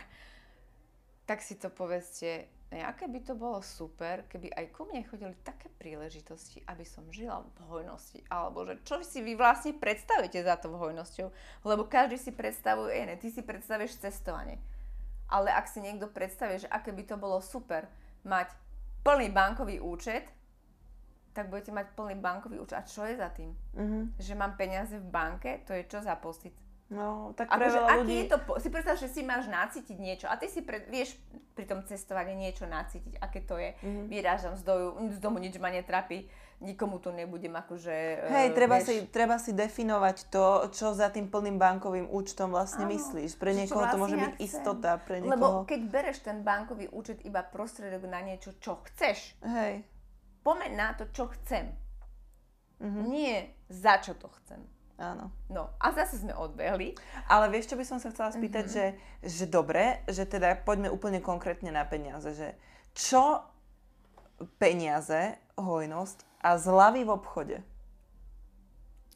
tak si to povedzte, aké by to bolo super, keby aj ku mne chodili také príležitosti, aby som žila v hojnosti. Alebo že čo si vy vlastne predstavíte za to hojnosťou. Lebo každý si predstavuje iné. Ty si predstavíš cestovanie. Ale ak si niekto predstavuje, že aké by to bolo super mať plný bankový účet, tak budete mať plný bankový účet. A čo je za tým? Mm-hmm. Že mám peniaze v banke, to je čo za pocit? No, tak pre veľa ľudí... je to, po... si predstav, že si máš nacítiť niečo a ty si pre, vieš pri tom cestovaní niečo nacítiť, aké to je. Mm-hmm. Vyrážam z, doju, z domu, nič ma netrapí, nikomu to nebudem akože... Hej, uh, treba, vieš... si, treba si definovať to, čo za tým plným bankovým účtom vlastne Áno, myslíš. Pre niekoho vlastne to môže ja byť chcem. istota, pre niekoho... Lebo keď bereš ten bankový účet iba prostredok na niečo, čo chceš, Hej. pomeň na to, čo chcem. Mm-hmm. Nie za čo to chcem. Áno. No a zase sme odbehli. Ale vieš, čo by som sa chcela spýtať, mm-hmm. že, že dobre, že teda poďme úplne konkrétne na peniaze, že čo peniaze, hojnosť a zľavy v obchode?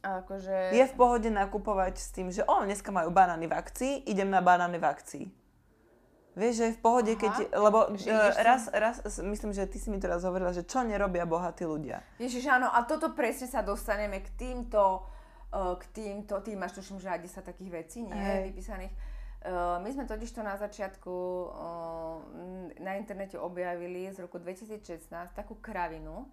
Akože... Je v pohode nakupovať s tým, že o, dneska majú banány v akcii, idem na banány v akcii. Vieš, že je v pohode, Aha, keď... Lebo uh, raz, raz, myslím, že ty si mi teraz hovorila, že čo nerobia bohatí ľudia. Ježiš, áno, a toto presne sa dostaneme k týmto k týmto, ty máš tuším, že aj 10 takých vecí, nie, Hej. vypísaných. Uh, my sme totiž to na začiatku uh, na internete objavili z roku 2016 takú kravinu.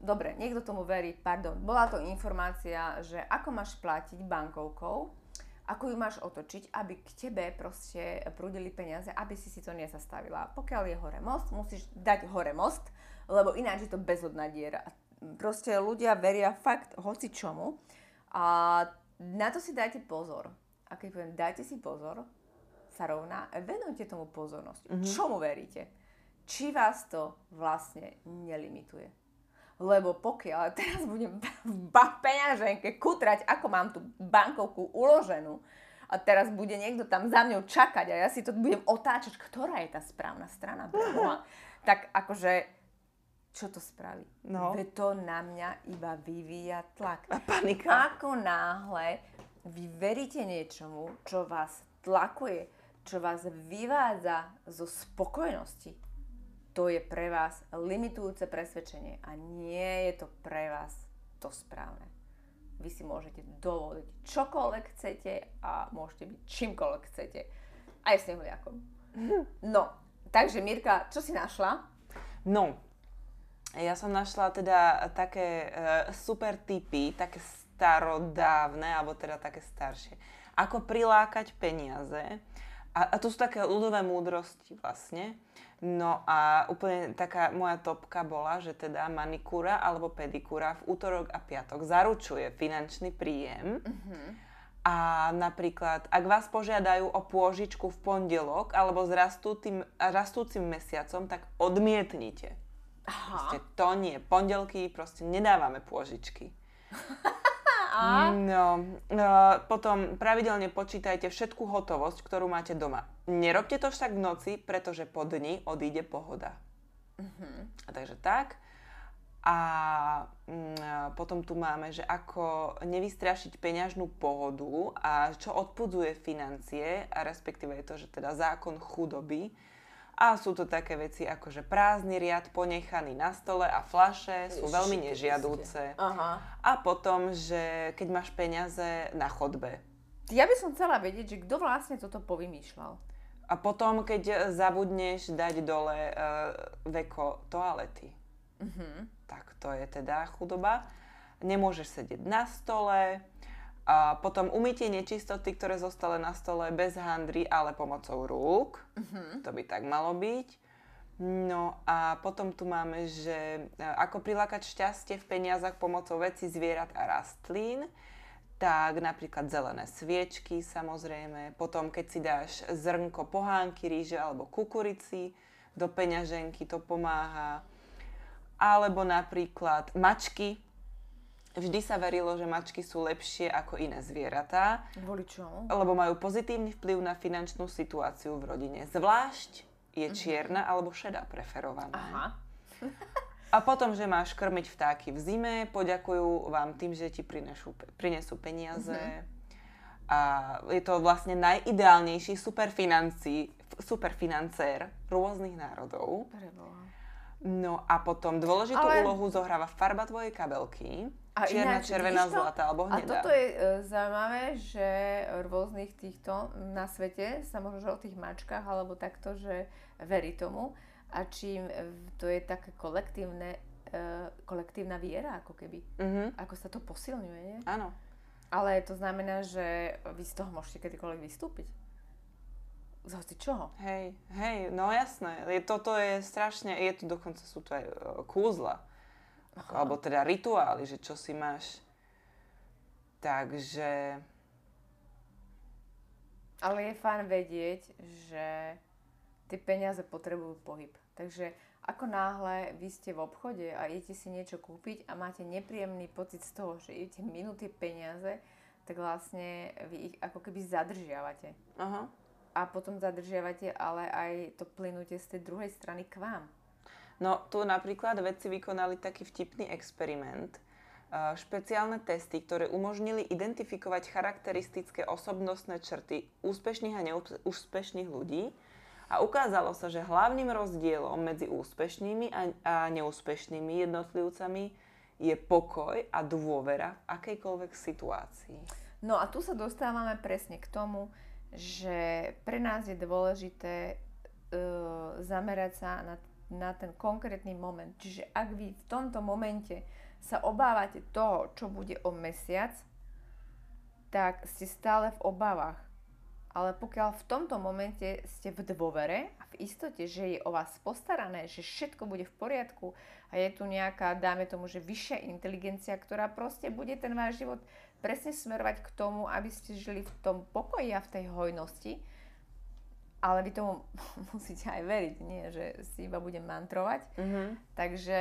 Dobre, niekto tomu verí, pardon. Bola to informácia, že ako máš platiť bankovkou, ako ju máš otočiť, aby k tebe proste prúdili peniaze, aby si si to nezastavila. Pokiaľ je hore most, musíš dať hore most, lebo ináč je to bezodná diera. Proste ľudia veria fakt hoci čomu a na to si dajte pozor. A keď poviem dajte si pozor, sa rovná, venujte tomu pozornosť. Mm-hmm. Čomu veríte? Či vás to vlastne nelimituje? Lebo pokiaľ teraz budem v peňaženke kutrať, ako mám tú bankovku uloženú, a teraz bude niekto tam za mňou čakať a ja si to budem otáčať, ktorá je tá správna strana, Boha, tak akože čo to spraví? No. Veď to na mňa iba vyvíja tlak. A panika. Ako náhle vy veríte niečomu, čo vás tlakuje, čo vás vyvádza zo spokojnosti, to je pre vás limitujúce presvedčenie a nie je to pre vás to správne. Vy si môžete dovoliť čokoľvek chcete a môžete byť čímkoľvek chcete. Aj snehuliakom. No, takže Mirka, čo si našla? No, ja som našla teda také uh, super typy, také starodávne, alebo teda také staršie. Ako prilákať peniaze. A, a to sú také ľudové múdrosti vlastne. No a úplne taká moja topka bola, že teda manikúra alebo pedikúra v útorok a piatok zaručuje finančný príjem. Uh-huh. A napríklad, ak vás požiadajú o pôžičku v pondelok alebo s rastúcim, rastúcim mesiacom, tak odmietnite. Aha. Proste to nie. Pondelky proste nedávame pôžičky. A? No, uh, potom pravidelne počítajte všetku hotovosť, ktorú máte doma. Nerobte to však v noci, pretože po dni odíde pohoda. Uh-huh. A takže tak. A mm, potom tu máme, že ako nevystrašiť peňažnú pohodu a čo odpudzuje financie, a respektíve je to, že teda zákon chudoby. A sú to také veci ako, že prázdny riad ponechaný na stole a flaše sú Ježiši, veľmi nežiadúce. Aha. A potom, že keď máš peniaze na chodbe. Ja by som chcela vedieť, že kto vlastne toto povymýšľal. A potom, keď zabudneš dať dole uh, veko toalety. Uh-huh. Tak to je teda chudoba. Nemôžeš sedieť na stole. A potom umytie nečistoty, ktoré zostali na stole bez handry, ale pomocou rúk. Uh-huh. To by tak malo byť. No a potom tu máme, že e, ako prilákať šťastie v peniazach pomocou veci, zvierat a rastlín. Tak napríklad zelené sviečky samozrejme. Potom keď si dáš zrnko pohánky, ríže alebo kukurici do peňaženky, to pomáha. Alebo napríklad mačky. Vždy sa verilo, že mačky sú lepšie ako iné zvieratá, Kvôli čomu? lebo majú pozitívny vplyv na finančnú situáciu v rodine. Zvlášť je čierna alebo šedá preferovaná. Aha. A potom, že máš krmiť vtáky v zime, poďakujú vám tým, že ti prinesú, prinesú peniaze. A je to vlastne najideálnejší superfinancí, superfinancér rôznych národov. Preboha. No a potom dôležitú Ale- úlohu zohráva farba tvojej kabelky. A Čierna, ináč, červená, to? zlatá alebo A hnedá. toto je e, zaujímavé, že rôznych týchto na svete sa možno že o tých mačkách alebo takto, že verí tomu. A čím to je také kolektívne, e, kolektívna viera ako keby. Mhm, Ako sa to posilňuje, nie? áno. Ale to znamená, že vy z toho môžete kedykoľvek vystúpiť. Z hoci čoho. Hej, hej, no jasné. Je, toto je strašne, je tu dokonca sú tu aj e, kúzla. Ako, alebo teda rituály, že čo si máš. Takže, Ale je fajn vedieť, že tie peniaze potrebujú pohyb. Takže ako náhle vy ste v obchode a idete si niečo kúpiť a máte nepríjemný pocit z toho, že idete minúť tie peniaze, tak vlastne vy ich ako keby zadržiavate. aha. A potom zadržiavate ale aj to plynutie z tej druhej strany k vám. No tu napríklad vedci vykonali taký vtipný experiment. Uh, špeciálne testy, ktoré umožnili identifikovať charakteristické osobnostné črty úspešných a neúspešných ľudí. A ukázalo sa, že hlavným rozdielom medzi úspešnými a, neúspešnými jednotlivcami je pokoj a dôvera v akejkoľvek situácii. No a tu sa dostávame presne k tomu, že pre nás je dôležité uh, zamerať sa na, na ten konkrétny moment. Čiže ak vy v tomto momente sa obávate toho, čo bude o mesiac, tak ste stále v obavách. Ale pokiaľ v tomto momente ste v dôvere a v istote, že je o vás postarané, že všetko bude v poriadku a je tu nejaká, dáme tomu, že vyššia inteligencia, ktorá proste bude ten váš život presne smerovať k tomu, aby ste žili v tom pokoji a v tej hojnosti, ale vy tomu musíte aj veriť, nie, že si iba budem mantrovať. Mm-hmm. Takže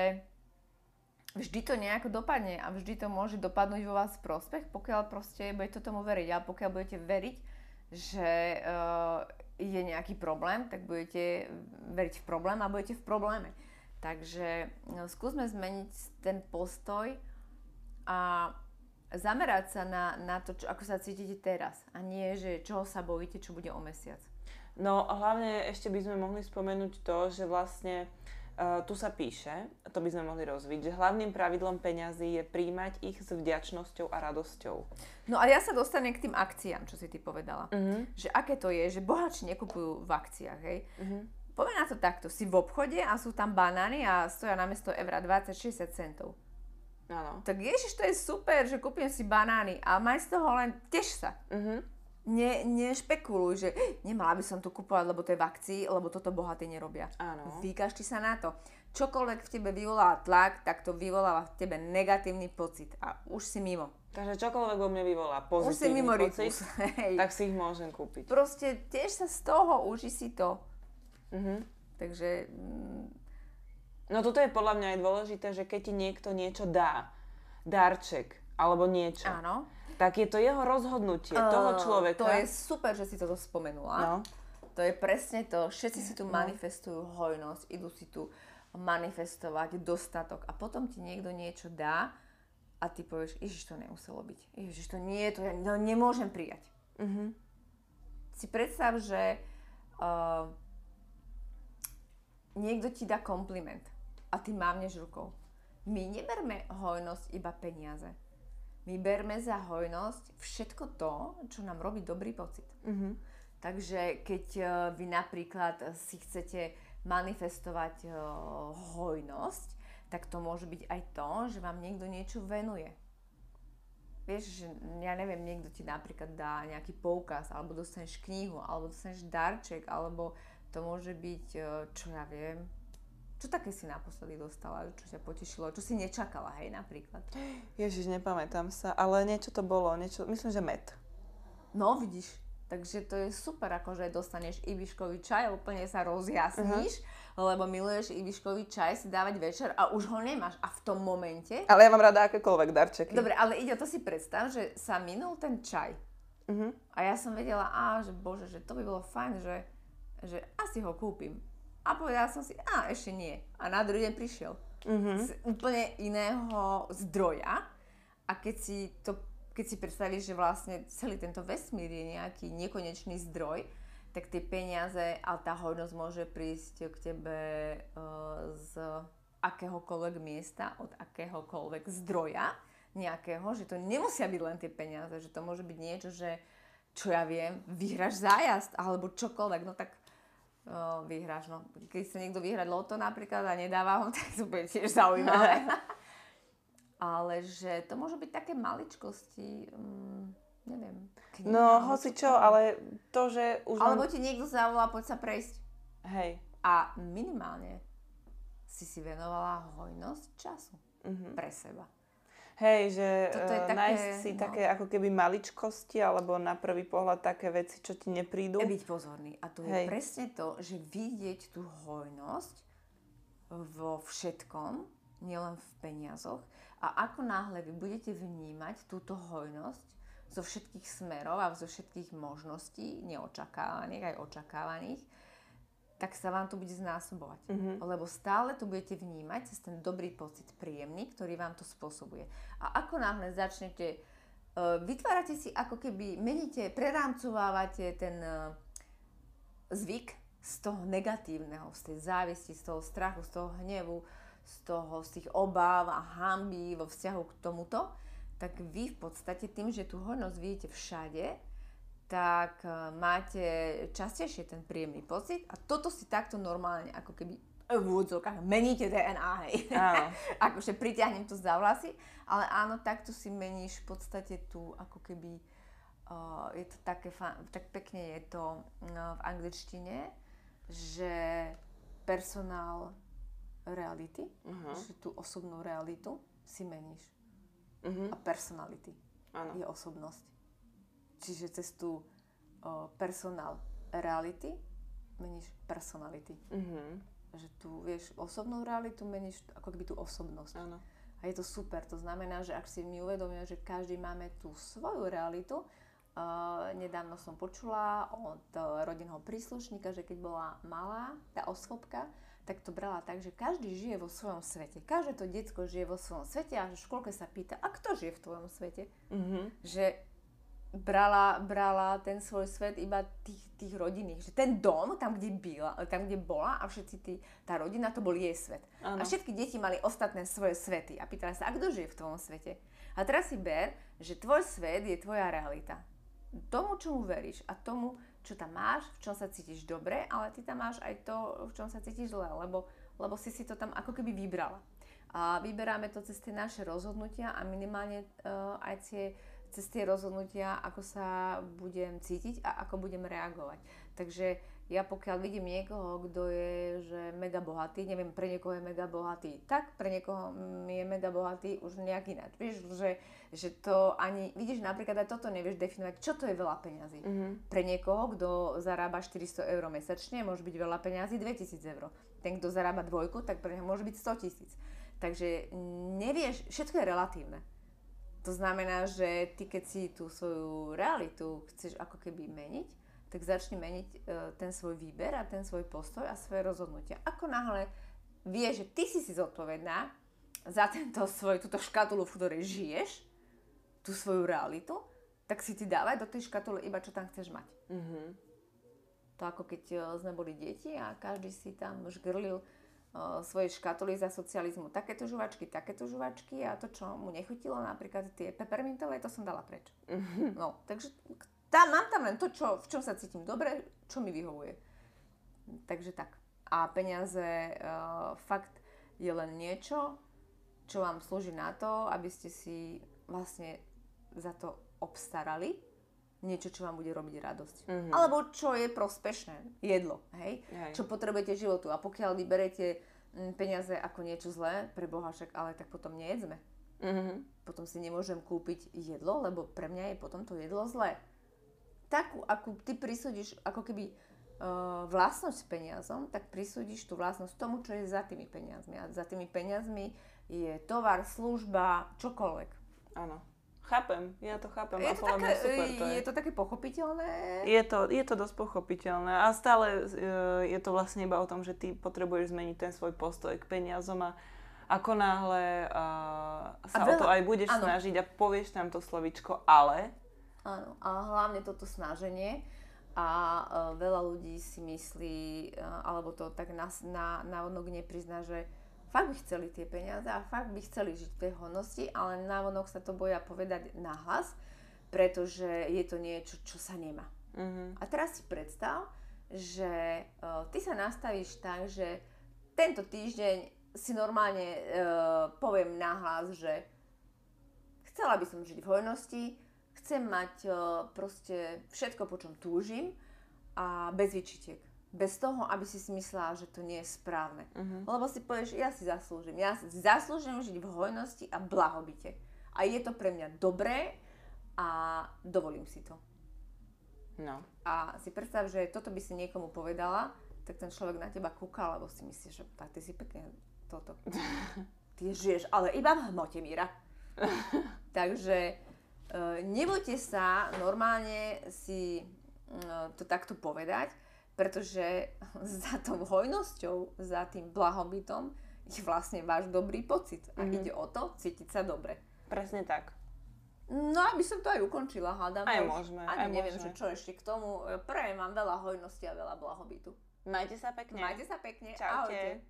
vždy to nejako dopadne a vždy to môže dopadnúť vo vás prospech, pokiaľ proste budete tomu veriť. A pokiaľ budete veriť, že uh, je nejaký problém, tak budete veriť v problém a budete v probléme. Takže no, skúsme zmeniť ten postoj a zamerať sa na, na to, čo, ako sa cítite teraz a nie, že čoho sa bojíte, čo bude o mesiac. No hlavne ešte by sme mohli spomenúť to, že vlastne Uh, tu sa píše, to by sme mohli rozviť, že hlavným pravidlom peňazí je príjmať ich s vďačnosťou a radosťou. No a ja sa dostanem k tým akciám, čo si ty povedala. Uh-huh. Že aké to je, že bohači nekupujú v akciách, hej. Uh-huh. Poďme na to takto, si v obchode a sú tam banány a stoja na mesto evra 20-60 centov. Áno. Tak ježiš, to je super, že kúpim si banány a maj z toho len teš sa. Uh-huh ne, nešpekuluj, že nemala by som to kupovať, lebo to je v akcii, lebo toto bohatí nerobia. Áno. Vykašti sa na to. Čokoľvek v tebe vyvolá tlak, tak to vyvoláva v tebe negatívny pocit a už si mimo. Takže čokoľvek vo mne vyvolá pozitívny už si mimo pocit, hej. tak si ich môžem kúpiť. Proste tiež sa z toho, uži si to. Uh-huh. Takže... Mm, no toto je podľa mňa aj dôležité, že keď ti niekto niečo dá, darček alebo niečo, Áno tak je to jeho rozhodnutie, uh, toho človeka. To je super, že si toto spomenula. No. To je presne to. Všetci si tu no. manifestujú hojnosť, idú si tu manifestovať dostatok a potom ti niekto niečo dá a ty povieš, Ježiš, to nemuselo byť. Ježiš, to nie, to ja to nemôžem prijať. Uh-huh. Si predstav, že uh, niekto ti dá kompliment a ty mávneš rukou. My neberme hojnosť iba peniaze my berme za hojnosť všetko to, čo nám robí dobrý pocit. Mm-hmm. Takže keď uh, vy napríklad si chcete manifestovať uh, hojnosť, tak to môže byť aj to, že vám niekto niečo venuje. Vieš, že ja neviem, niekto ti napríklad dá nejaký poukaz, alebo dostaneš knihu, alebo dostaneš darček, alebo to môže byť, uh, čo ja viem, čo také si naposledy dostala, čo ťa potešilo, čo si nečakala, hej, napríklad? Ježiš, nepamätám sa, ale niečo to bolo, niečo, myslím, že med. No, vidíš, takže to je super, akože dostaneš ibiškový čaj, úplne sa rozjasníš, uh-huh. lebo miluješ ibiškový čaj si dávať večer a už ho nemáš. A v tom momente... Ale ja mám rada akékoľvek darčeky. Dobre, ale ide, to si predstav, že sa minul ten čaj. Uh-huh. A ja som vedela, á, že bože, že to by bolo fajn, že, že asi ho kúpim. A povedala som si, a ešte nie. A na druhý deň prišiel. Mm-hmm. Z úplne iného zdroja. A keď si to keď si predstavíš, že vlastne celý tento vesmír je nejaký nekonečný zdroj, tak tie peniaze a tá hodnosť môže prísť k tebe uh, z akéhokoľvek miesta, od akéhokoľvek zdroja nejakého, že to nemusia byť len tie peniaze, že to môže byť niečo, že čo ja viem, vyhráš zájazd alebo čokoľvek, no tak vyhráš. No. Keď chce niekto vyhrať loto napríklad a nedáva ho, tak to bude tiež zaujímavé. Ale že to môže byť také maličkosti, um, neviem. No, hoci čo, ale to, že už... Alebo ti niekto zavolá, poď sa prejsť. Hej. A minimálne si si venovala hojnosť času uh-huh. pre seba. Hej, že Toto je také, nájsť si no. také ako keby maličkosti alebo na prvý pohľad také veci, čo ti neprídu. Byť pozorný. A to Hej. je presne to, že vidieť tú hojnosť vo všetkom, nielen v peniazoch. A ako náhle vy budete vnímať túto hojnosť zo všetkých smerov a zo všetkých možností, neočakávaných aj očakávaných, tak sa vám to bude znásobovať. Mm-hmm. Lebo stále to budete vnímať cez ten dobrý pocit príjemný, ktorý vám to spôsobuje. A ako náhle začnete, uh, vytvárate si ako keby, meníte, prerámcovávate ten uh, zvyk z toho negatívneho, z tej závisti, z toho strachu, z toho hnevu, z toho, z tých obáv a hamby vo vzťahu k tomuto, tak vy v podstate tým, že tú hojnosť vidíte všade, tak e, máte častejšie ten príjemný pocit a toto si takto normálne ako keby v úvodzovkách meníte DNA, hej. Áno. akože pritiahnem to za vlasy, ale áno, takto si meníš v podstate tu ako keby uh, je to také, tak pekne je to uh, v angličtine, že personál reality, Uh-huh. že tú osobnú realitu si meníš. Uh-huh. A personality Áno. je osobnosť. Čiže cez tú uh, personál reality meníš personality. Uh-huh. Že tu, vieš, osobnú realitu meníš ako keby tú osobnosť. Áno. A je to super. To znamená, že ak si my uvedomíme, že každý máme tú svoju realitu, uh, nedávno som počula od uh, rodinného príslušníka, že keď bola malá, tá osvobka, tak to brala tak, že každý žije vo svojom svete. Každé to detsko žije vo svojom svete a v školke sa pýta, a kto žije v tvojom svete? Uh-huh. Že brala, brala ten svoj svet iba tých, tých rodinných. Že ten dom, tam kde, byla, tam, kde bola a všetci tí, tá rodina, to bol jej svet. Áno. A všetky deti mali ostatné svoje svety. A pýtala sa, a kto žije v tvojom svete? A teraz si ber, že tvoj svet je tvoja realita. Tomu, čomu veríš a tomu, čo tam máš, v čom sa cítiš dobre, ale ty tam máš aj to, v čom sa cítiš zle, lebo, lebo si si to tam ako keby vybrala. A vyberáme to cez tie naše rozhodnutia a minimálne uh, aj tie, cez tie rozhodnutia, ako sa budem cítiť a ako budem reagovať. Takže ja pokiaľ vidím niekoho, kto je že mega bohatý, neviem, pre niekoho je mega bohatý tak, pre niekoho je mega bohatý už nejak ináč. Vieš, že, že to ani, vidíš, napríklad aj toto nevieš definovať, čo to je veľa peňazí. Uh-huh. Pre niekoho, kto zarába 400 eur mesačne, môže byť veľa peňazí 2000 eur. Ten, kto zarába dvojku, tak pre neho môže byť 100 tisíc. Takže nevieš, všetko je relatívne. To znamená, že ty keď si tú svoju realitu chceš ako keby meniť, tak začni meniť e, ten svoj výber a ten svoj postoj a svoje rozhodnutia. Ako náhle vieš, že ty si si zodpovedná za tento svoj, túto škatulu, v ktorej žiješ, tú svoju realitu, tak si ty dávaj do tej škatule iba čo tam chceš mať. Uh-huh. To ako keď e, sme boli deti a každý si tam žgrlil uh, svoje škatuly za socializmu. Takéto žuvačky, takéto žuvačky a to, čo mu nechutilo, napríklad tie pepermintové, to som dala preč. Uh-huh. No, takže tam, mám tam len to, čo, v čom sa cítim dobre, čo mi vyhovuje. Takže tak. A peniaze uh, fakt je len niečo, čo vám slúži na to, aby ste si vlastne za to obstarali niečo, čo vám bude robiť radosť. Mhm. Alebo čo je prospešné. Jedlo, hej? Hej. Čo potrebujete životu. A pokiaľ vy berete mm, peniaze ako niečo zlé, pre Boha však, ale tak potom nejedzme. Uh-huh. Potom si nemôžem kúpiť jedlo, lebo pre mňa je potom to jedlo zlé. Takú, akú ty prisúdiš ako keby uh, vlastnosť peniazom, tak prisúdiš tú vlastnosť tomu, čo je za tými peniazmi. A za tými peniazmi je tovar, služba, čokoľvek. Áno. Chápem, ja to chápem Je a to, také, super to je. je to také pochopiteľné? Je to, je to dosť pochopiteľné a stále e, je to vlastne iba o tom, že ty potrebuješ zmeniť ten svoj postoj k peniazom a ako náhle uh, sa A o veľa- to aj budeš áno. snažiť a povieš tam to slovičko ale, Áno, a hlavne toto snaženie. A uh, veľa ľudí si myslí, uh, alebo to tak na, na, návonok neprizná, že fakt by chceli tie peniaze a fakt by chceli žiť v tej hodnosti, ale návonok sa to boja povedať nahlas, pretože je to niečo, čo sa nemá. uh-huh. A teraz si predstav, že uh, ty sa nastavíš tak, že tento týždeň si normálne uh, poviem nahlas, že chcela by som žiť v hojnosti, chcem mať uh, proste všetko, po čom túžim a bez vyčitiek. Bez toho, aby si si myslela, že to nie je správne. Uh-huh. Lebo si povieš, ja si zaslúžim. Ja si zaslúžim žiť v hojnosti a blahobite. A je to pre mňa dobré a dovolím si to. no. A si predstav, že toto by si niekomu povedala, tak ten človek na teba kúka, lebo si myslíš, že tak ty si pekne toto. Ty žiješ, ale iba v hmote, Míra. Takže e, nebojte sa normálne si e, to takto povedať, pretože za tou hojnosťou, za tým blahobytom je vlastne váš dobrý pocit. A Mhm. ide o to cítiť sa dobre. Presne tak. No aby som to aj ukončila, hádam. Aj môžeme, Ani aj neviem, môžeme. že čo ešte k tomu. Prajem vám veľa hojnosti a veľa blahobytu. Majte sa pekne. Majte sa pekne. Čaute. Ahojte.